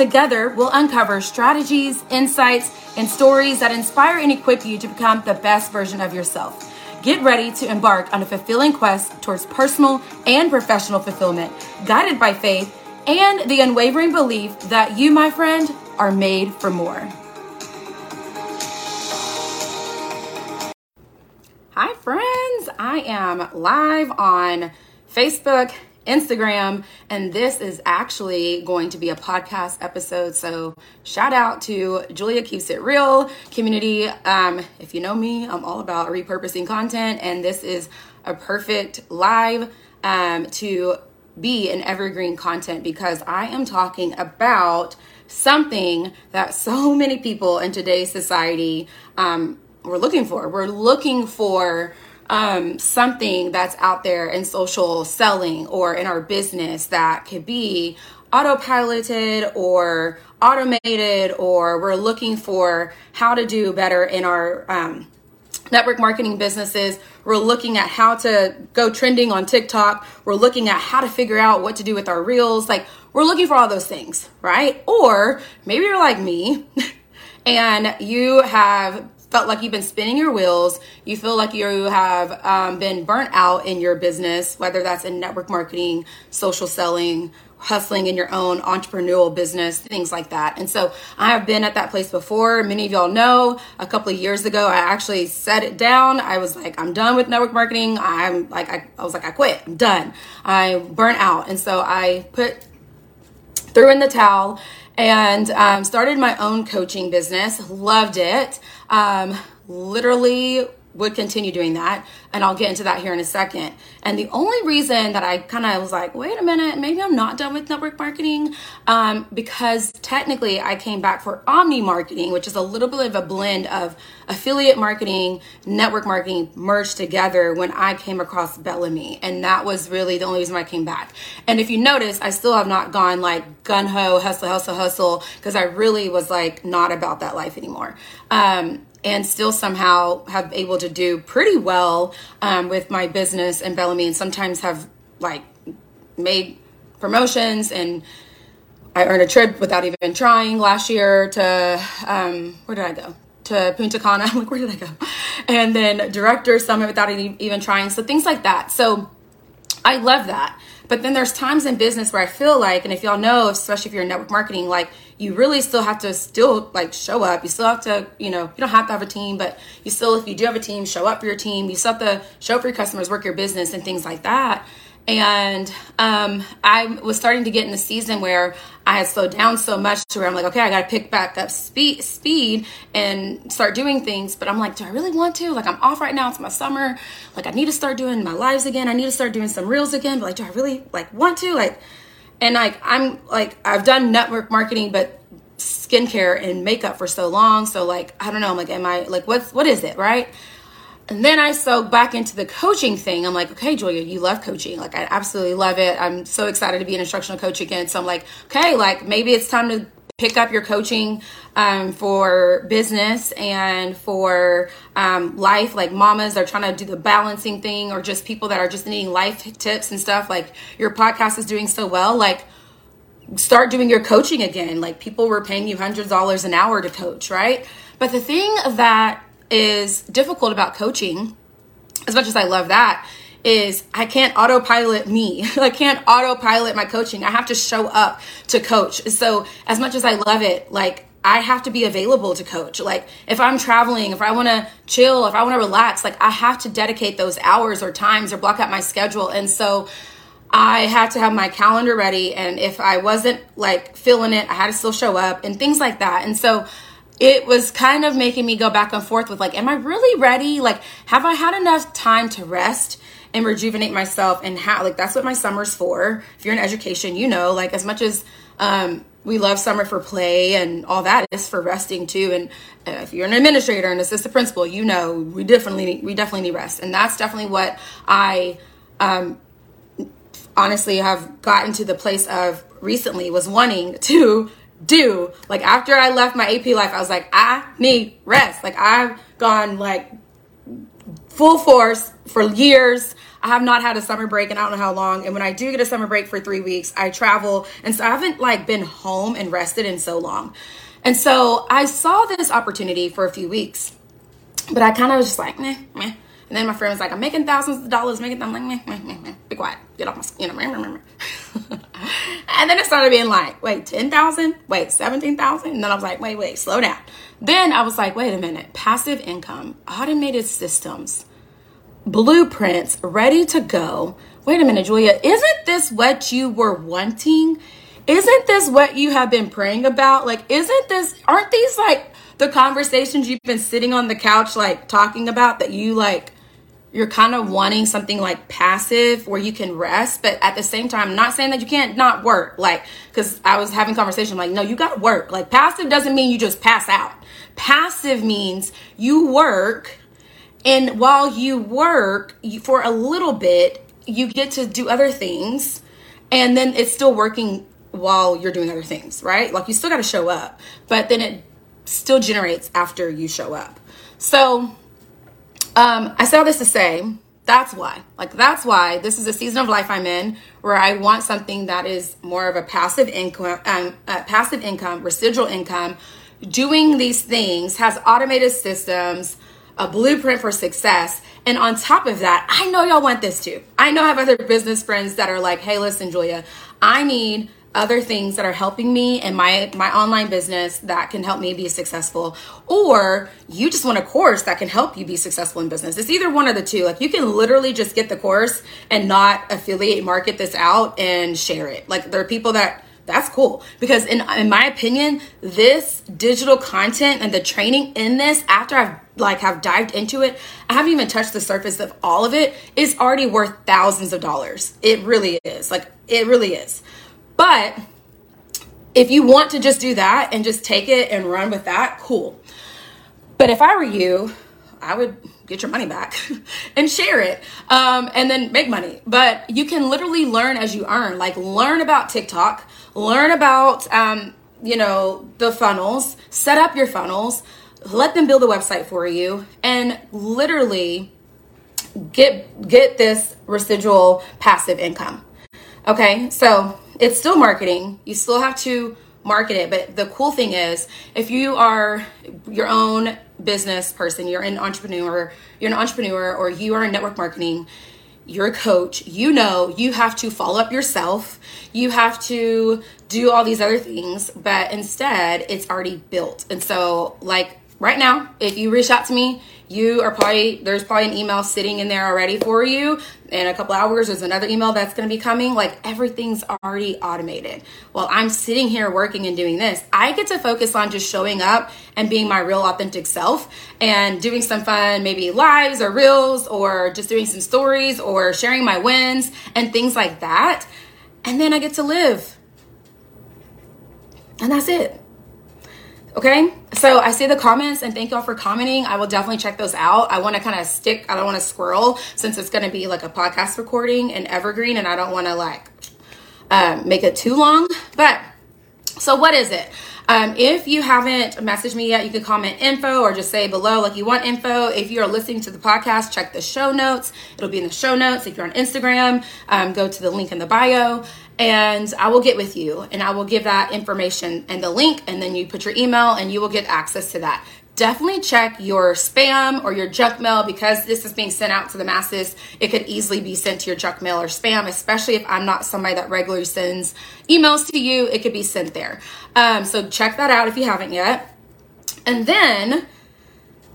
Together, we'll uncover strategies, insights, and stories that inspire and equip you to become the best version of yourself. Get ready to embark on a fulfilling quest towards personal and professional fulfillment, guided by faith and the unwavering belief that you, my friend, are made for more. Hi, friends. I am live on Facebook Instagram. And this is actually going to be a podcast episode. So, shout out to Julia Keeps It Real community. Um, if you know me, I'm all about repurposing content, and this is a perfect live um, to be an evergreen content because I am talking about something that so many people in today's society um, we're looking for. We're looking for um, something that's out there in social selling or in our business that could be autopiloted or automated, or we're looking for how to do better in our um, network marketing businesses. We're looking at how to go trending on TikTok. We're looking at how to figure out what to do with our reels. Like, we're looking for all those things, right? Or maybe you're like me and you have felt like you've been spinning your wheels, you feel like you have um, been burnt out in your business, whether that's in network marketing, social selling, hustling in your own entrepreneurial business, things like that. And so I have been at that place before. Many of y'all know a couple of years ago, I actually set it down. I was like, I'm done with network marketing. I'm like, I, I was like, I quit. I'm done. I burnt out. And so I put, threw in the towel and um, started my own coaching business. Loved it. Um, literally would continue doing that. And I'll get into that here in a second. And the only reason that I kind of was like, wait a minute, maybe I'm not done with network marketing, um, because technically I came back for omni marketing, which is a little bit of a blend of affiliate marketing, network marketing merged together when I came across Bellamy. And that was really the only reason I came back. And if you notice, I still have not gone like gun ho, hustle, hustle, hustle, because I really was like not about that life anymore. Um, and still somehow have able to do pretty well um, with my business and Bellamy, and sometimes have like made promotions and I earned a trip without even trying last year to um, where did I go? To Punta Cana. I'm like, where did I go? And then director summit without even trying. So things like that. So I love that. But then there's times in business where I feel like, and if y'all know, especially if you're in network marketing, like you really still have to still like show up. You still have to, you know, you don't have to have a team, but you still, if you do have a team, show up for your team. You still have to show up for your customers, work your business, and things like that. And um, I was starting to get in the season where I had slowed down so much to where I'm like, okay, I got to pick back up speed, speed and start doing things. But I'm like, do I really want to? Like, I'm off right now. It's my summer. Like, I need to start doing my lives again. I need to start doing some reels again. But like, do I really like want to? Like, and like, I'm like, I've done network marketing, but skincare and makeup for so long. So like, I don't know. I'm like, am I like, what's what is it, right? And then I so back into the coaching thing. I'm like, okay, Julia, you love coaching. Like, I absolutely love it. I'm so excited to be an instructional coach again. So I'm like, okay, like maybe it's time to pick up your coaching um, for business and for um, life. Like mamas are trying to do the balancing thing, or just people that are just needing life tips and stuff. Like your podcast is doing so well. Like start doing your coaching again. Like people were paying you hundreds of dollars an hour to coach, right? But the thing that is difficult about coaching, as much as I love that, is I can't autopilot me. I can't autopilot my coaching. I have to show up to coach. So as much as I love it, like I have to be available to coach. Like if I'm traveling, if I want to chill, if I want to relax, like I have to dedicate those hours or times or block out my schedule. And so I had to have my calendar ready and if I wasn't like feeling it, I had to still show up and things like that. And so it was kind of making me go back and forth with like, am I really ready? Like, have I had enough time to rest and rejuvenate myself? And how, like, that's what my summer's for. If you're in education, you know, like, as much as um, we love summer for play and all that is for resting too. And uh, if you're an administrator and assistant principal, you know we definitely need, we definitely need rest, and that's definitely what I um, honestly have gotten to the place of recently was wanting to do. Like after I left my AP life, I was like, I need rest. Like I've gone like full force for years. I have not had a summer break and I don't know how long. And when I do get a summer break for three weeks, I travel. And so I haven't like been home and rested in so long. And so I saw this opportunity for a few weeks, but I kind of was just like, meh, meh. And then my friend was like, I'm making thousands of dollars, making them like, meh, meh, meh, meh. Be quiet. Get off my, you know, meh, meh, meh. and then it started being like, wait, 10,000? Wait, 17,000? And then I was like, wait, wait, slow down. Then I was like, wait a minute, passive income, automated systems blueprints ready to go. Wait a minute, Julia, isn't this what you were wanting? Isn't this what you have been praying about? Like, isn't this, aren't these like the conversations you've been sitting on the couch, like talking about that you like, you're kind of wanting something like passive where you can rest, but at the same time, not saying that you can't not work. Like, because I was having conversation, like, no, you got to work. Like, passive doesn't mean you just pass out. Passive means you work and while you work for a little bit, you get to do other things, and then it's still working while you're doing other things, right? Like you still got to show up, but then it still generates after you show up. So, um, I say all this to say that's why. Like that's why this is a season of life I'm in where I want something that is more of a passive income, um, uh, passive income, residual income. Doing these things has automated systems a blueprint for success. And on top of that, I know y'all want this too. I know I have other business friends that are like, hey, listen, Julia, I need other things that are helping me in my my online business that can help me be successful. Or you just want a course that can help you be successful in business. It's either one of the two. Like you can literally just get the course and not affiliate market this out and share it. Like there are people that that's cool. Because in in my opinion this digital content and the training in this after I've like have dived into it I haven't even touched the surface of all of it is already worth thousands of dollars. It really is. Like it really is but if you want to just do that and just take it and run with that cool but if I were you I would get your money back and share it um, and then make money. But you can literally learn as you earn. Like learn about TikTok, learn about um, you know the funnels, set up your funnels, let them build a website for you, and literally get get this residual passive income. Okay, so it's still marketing. You still have to market it. But the cool thing is, if you are your own business person, you're an entrepreneur, you're an entrepreneur, or you are in network marketing, you're a coach, you know you have to follow up yourself. You have to do all these other things, but instead it's already built. And so, like right now, if you reach out to me, you are probably there's probably an email sitting in there already for you in a couple hours there's another email that's going to be coming like everything's already automated. While i'm sitting here working and doing this i get to focus on just showing up and being my real authentic self and doing some fun maybe lives or reels or just doing some stories or sharing my wins and things like that and then i get to live. And that's it Okay, so I see the comments and thank y'all for commenting. I will definitely check those out. I want to kind of stick, I don't want to squirrel since it's going to be like a podcast recording and evergreen, and I don't want to like um, make it too long. But so, what is it? Um, if you haven't messaged me yet, you can comment info or just say below like you want info. If you are listening to the podcast, check the show notes. It'll be in the show notes. If you're on Instagram, um, go to the link in the bio and I will get with you and I will give that information and the link, and then you put your email and you will get access to that. Definitely check your spam or your junk mail because this is being sent out to the masses. It could easily be sent to your junk mail or spam, especially if I'm not somebody that regularly sends emails to you. It could be sent there. Um, so check that out if you haven't yet. And then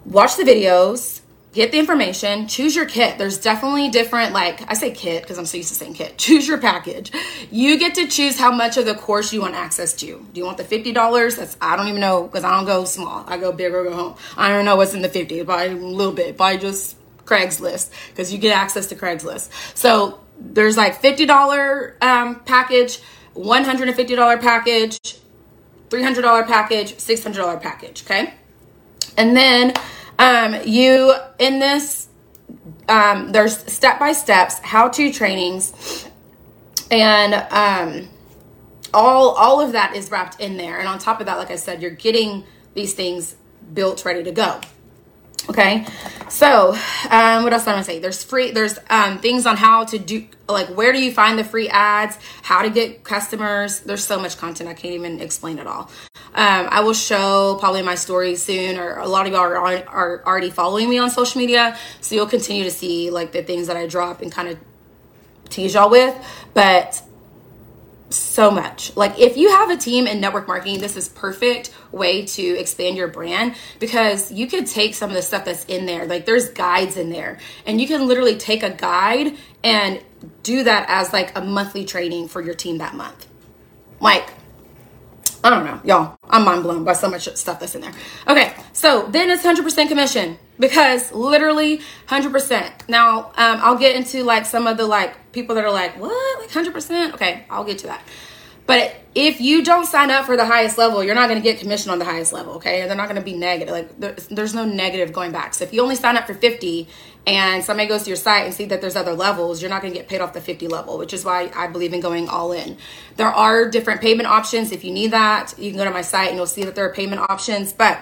watch the videos get the information, choose your kit. There's definitely different, like I say kit because I'm so used to saying kit. Choose your package. You get to choose how much of the course you want access to. Do you want the $50? That's, I don't even know because I don't go small. I go big or go home. I don't know what's in the 50, buy a little bit, buy just Craigslist because you get access to Craigslist. So there's like $50 um, package, $150 package, $300 package, $600 package, okay? And then um, you, in this, um, there's step by steps, how to trainings, and um, all all of that is wrapped in there. And on top of that, like I said, you're getting these things built, ready to go. Okay, so um, what else am I gonna say? There's free. There's um, things on how to do, like where do you find the free ads, how to get customers. There's so much content I can't even explain it all. Um, I will show probably my story soon, or a lot of y'all are, are already following me on social media, so you'll continue to see like the things that I drop and kind of tease y'all with. But so much. Like if you have a team in network marketing, this is perfect way to expand your brand because you could take some of the stuff that's in there. Like there's guides in there and you can literally take a guide and do that as like a monthly training for your team that month. Like I don't know, y'all. I'm mind blown by so much stuff that's in there. Okay, so then it's 100% commission because literally 100%. Now, um, I'll get into like some of the like people that are like, what? Like 100%? Okay, I'll get to that. But if you don't sign up for the highest level, you're not going to get commission on the highest level, okay? They're not going to be negative. Like there's, no negative going back. So if you only sign up for 50 and somebody goes to your site and see that there's other levels, you're not going to get paid off the 50 level, which is why I believe in going all in. There are different payment options. If you need that, you can go to my site and you'll see that there are payment options. But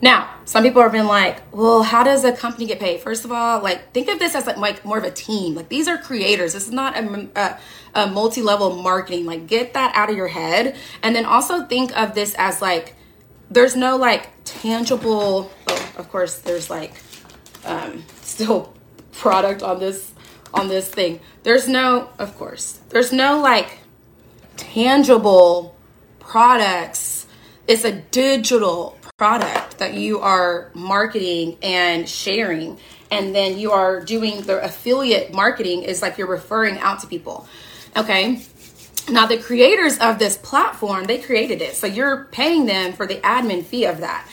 now, some people have been like, well, how does a company get paid? First of all, like think of this as like, like more of a team. Like these are creators. This is not a, a, a multi-level marketing. Like get that out of your head. And then also think of this as like, there's no like tangible, oh, of course there's like um, still product on this, on this thing. There's no, of course, there's no like tangible products. It's a digital product that you are marketing and sharing and then you are doing the affiliate marketing is like you're referring out to people. Okay? Now the creators of this platform they created it. So you're paying them for the admin fee of that.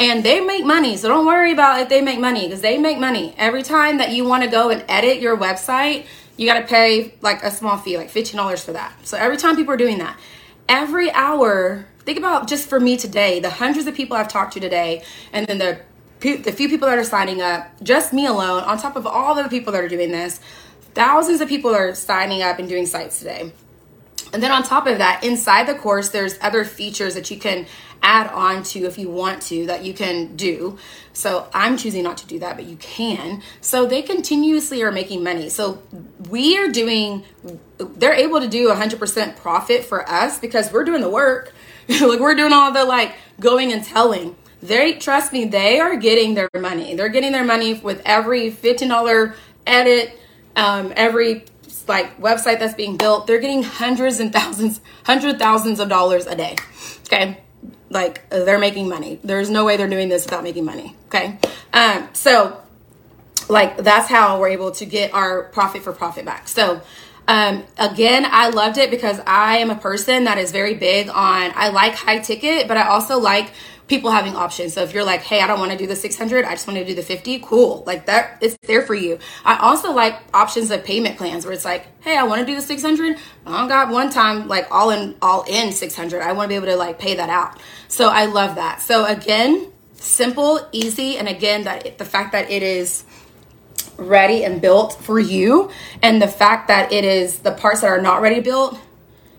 And they make money so don't worry about if they make money because they make money. Every time that you want to go and edit your website you got to pay like a small fee like $15 for that. So every time people are doing that every hour think about just for me today, the hundreds of people I've talked to today, and then the the few people that are signing up, just me alone, on top of all the people that are doing this, thousands of people are signing up and doing sites today. And then on top of that, inside the course, there's other features that you can add on to if you want to that you can do. So I'm choosing not to do that, but you can. So they continuously are making money. So we are doing, they're able to do 100% profit for us because we're doing the work like we're doing all the like going and telling. They trust me, they are getting their money. They're getting their money with every $15 edit, um, every like website that's being built. They're getting hundreds and thousands, hundred thousands of dollars a day. Okay. Like they're making money. There's no way they're doing this without making money. Okay. Um, so like that's how we're able to get our profit for profit back. So um, again, I loved it because I am a person that is very big on, I like high ticket, but I also like people having options. So if you're like, hey, I don't want to do the 600, I just want to do the 50, cool. Like that, it's there for you. I also like options of payment plans where it's like, hey, I want to do the 600. I don't got one time like all in, all in 600. I want to be able to like pay that out. So I love that. So again, simple, easy. And again, that the fact that it is, ready and built for you and the fact that it is the parts that are not ready built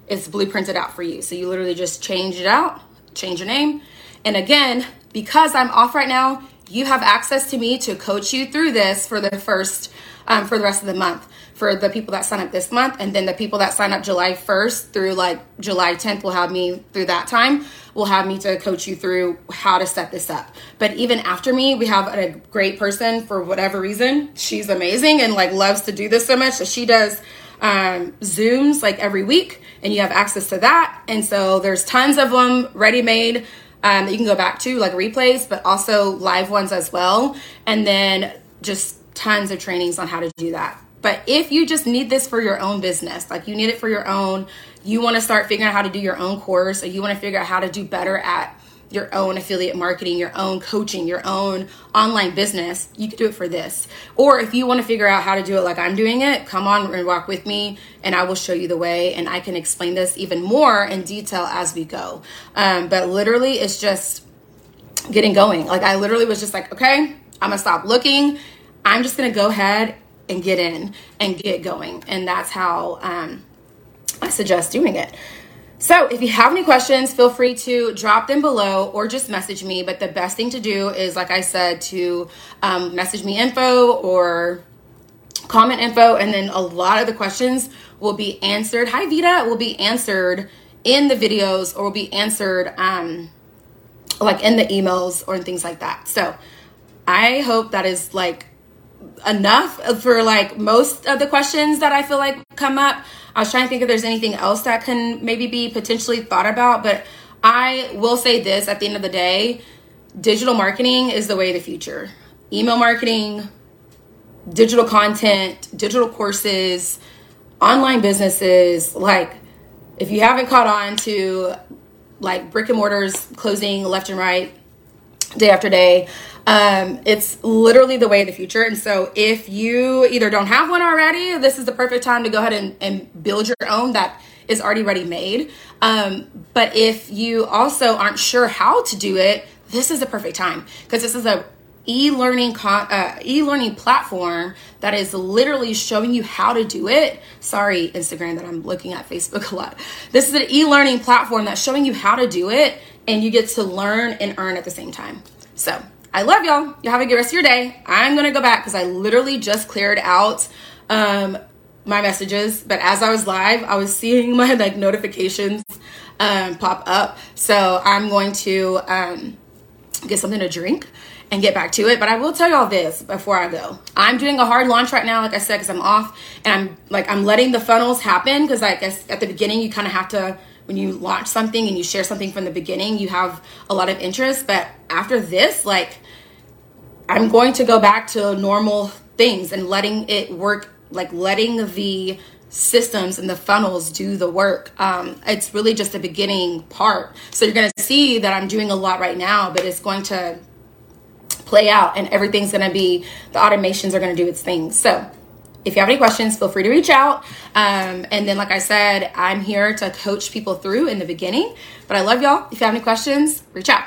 is blueprinted out for you so you literally just change it out change your name and again because i'm off right now you have access to me to coach you through this for the first um, for the rest of the month for the people that sign up this month and then the people that sign up july 1st through like july 10th will have me through that time will have me to coach you through how to set this up. But even after me, we have a great person for whatever reason. She's amazing and like loves to do this so much. So she does um, Zooms like every week, and you have access to that. And so there's tons of them ready made um, that you can go back to, like replays, but also live ones as well. And then just tons of trainings on how to do that. But if you just need this for your own business, like you need it for your own, you want to start figuring out how to do your own course, or you want to figure out how to do better at your own affiliate marketing, your own coaching, your own online business, you can do it for this. Or if you want to figure out how to do it like I'm doing it, come on and walk with me and I will show you the way and I can explain this even more in detail as we go. Um, but literally, it's just getting going. Like, I literally was just like, okay, I'm gonna stop looking. I'm just gonna go ahead and get in and get going. And that's how um, I suggest doing it. So, if you have any questions, feel free to drop them below or just message me. But the best thing to do is, like I said, to um, message me info or comment info, and then a lot of the questions will be answered. Hi, Vita, will be answered in the videos or will be answered um, like in the emails or things like that. So, I hope that is like enough for like most of the questions that I feel like come up. I was trying to think if there's anything else that can maybe be potentially thought about, but I will say this at the end of the day digital marketing is the way of the future. Email marketing, digital content, digital courses, online businesses. Like, if you haven't caught on to like brick and mortars closing left and right day after day, um, it's literally the way of the future. And so if you either don't have one already, this is the perfect time to go ahead and, and build your own that is already ready made. Um, but if you also aren't sure how to do it, this is the perfect time because this is a e-learning uh, e-learning platform that is literally showing you how to do it sorry instagram that i'm looking at facebook a lot this is an e-learning platform that's showing you how to do it and you get to learn and earn at the same time so I love y'all. You have a good rest of your day. I'm gonna go back because I literally just cleared out um, my messages, but as I was live, I was seeing my like notifications um, pop up. So I'm going to um, get something to drink and get back to it. But I will tell y'all this before I go. I'm doing a hard launch right now, like I said, because I'm off and I'm like I'm letting the funnels happen because I guess at the beginning you kind of have to when you launch something and you share something from the beginning, you have a lot of interest. But after this, like I'm going to go back to normal things and letting it work, like letting the systems and the funnels do the work. Um, it's really just the beginning part. So you're going to see that I'm doing a lot right now, but it's going to play out and everything's going to be, the automations are going to do its thing. So if you have any questions, feel free to reach out. Um, and then, like I said, I'm here to coach people through in the beginning. But I love y'all. If you have any questions, reach out.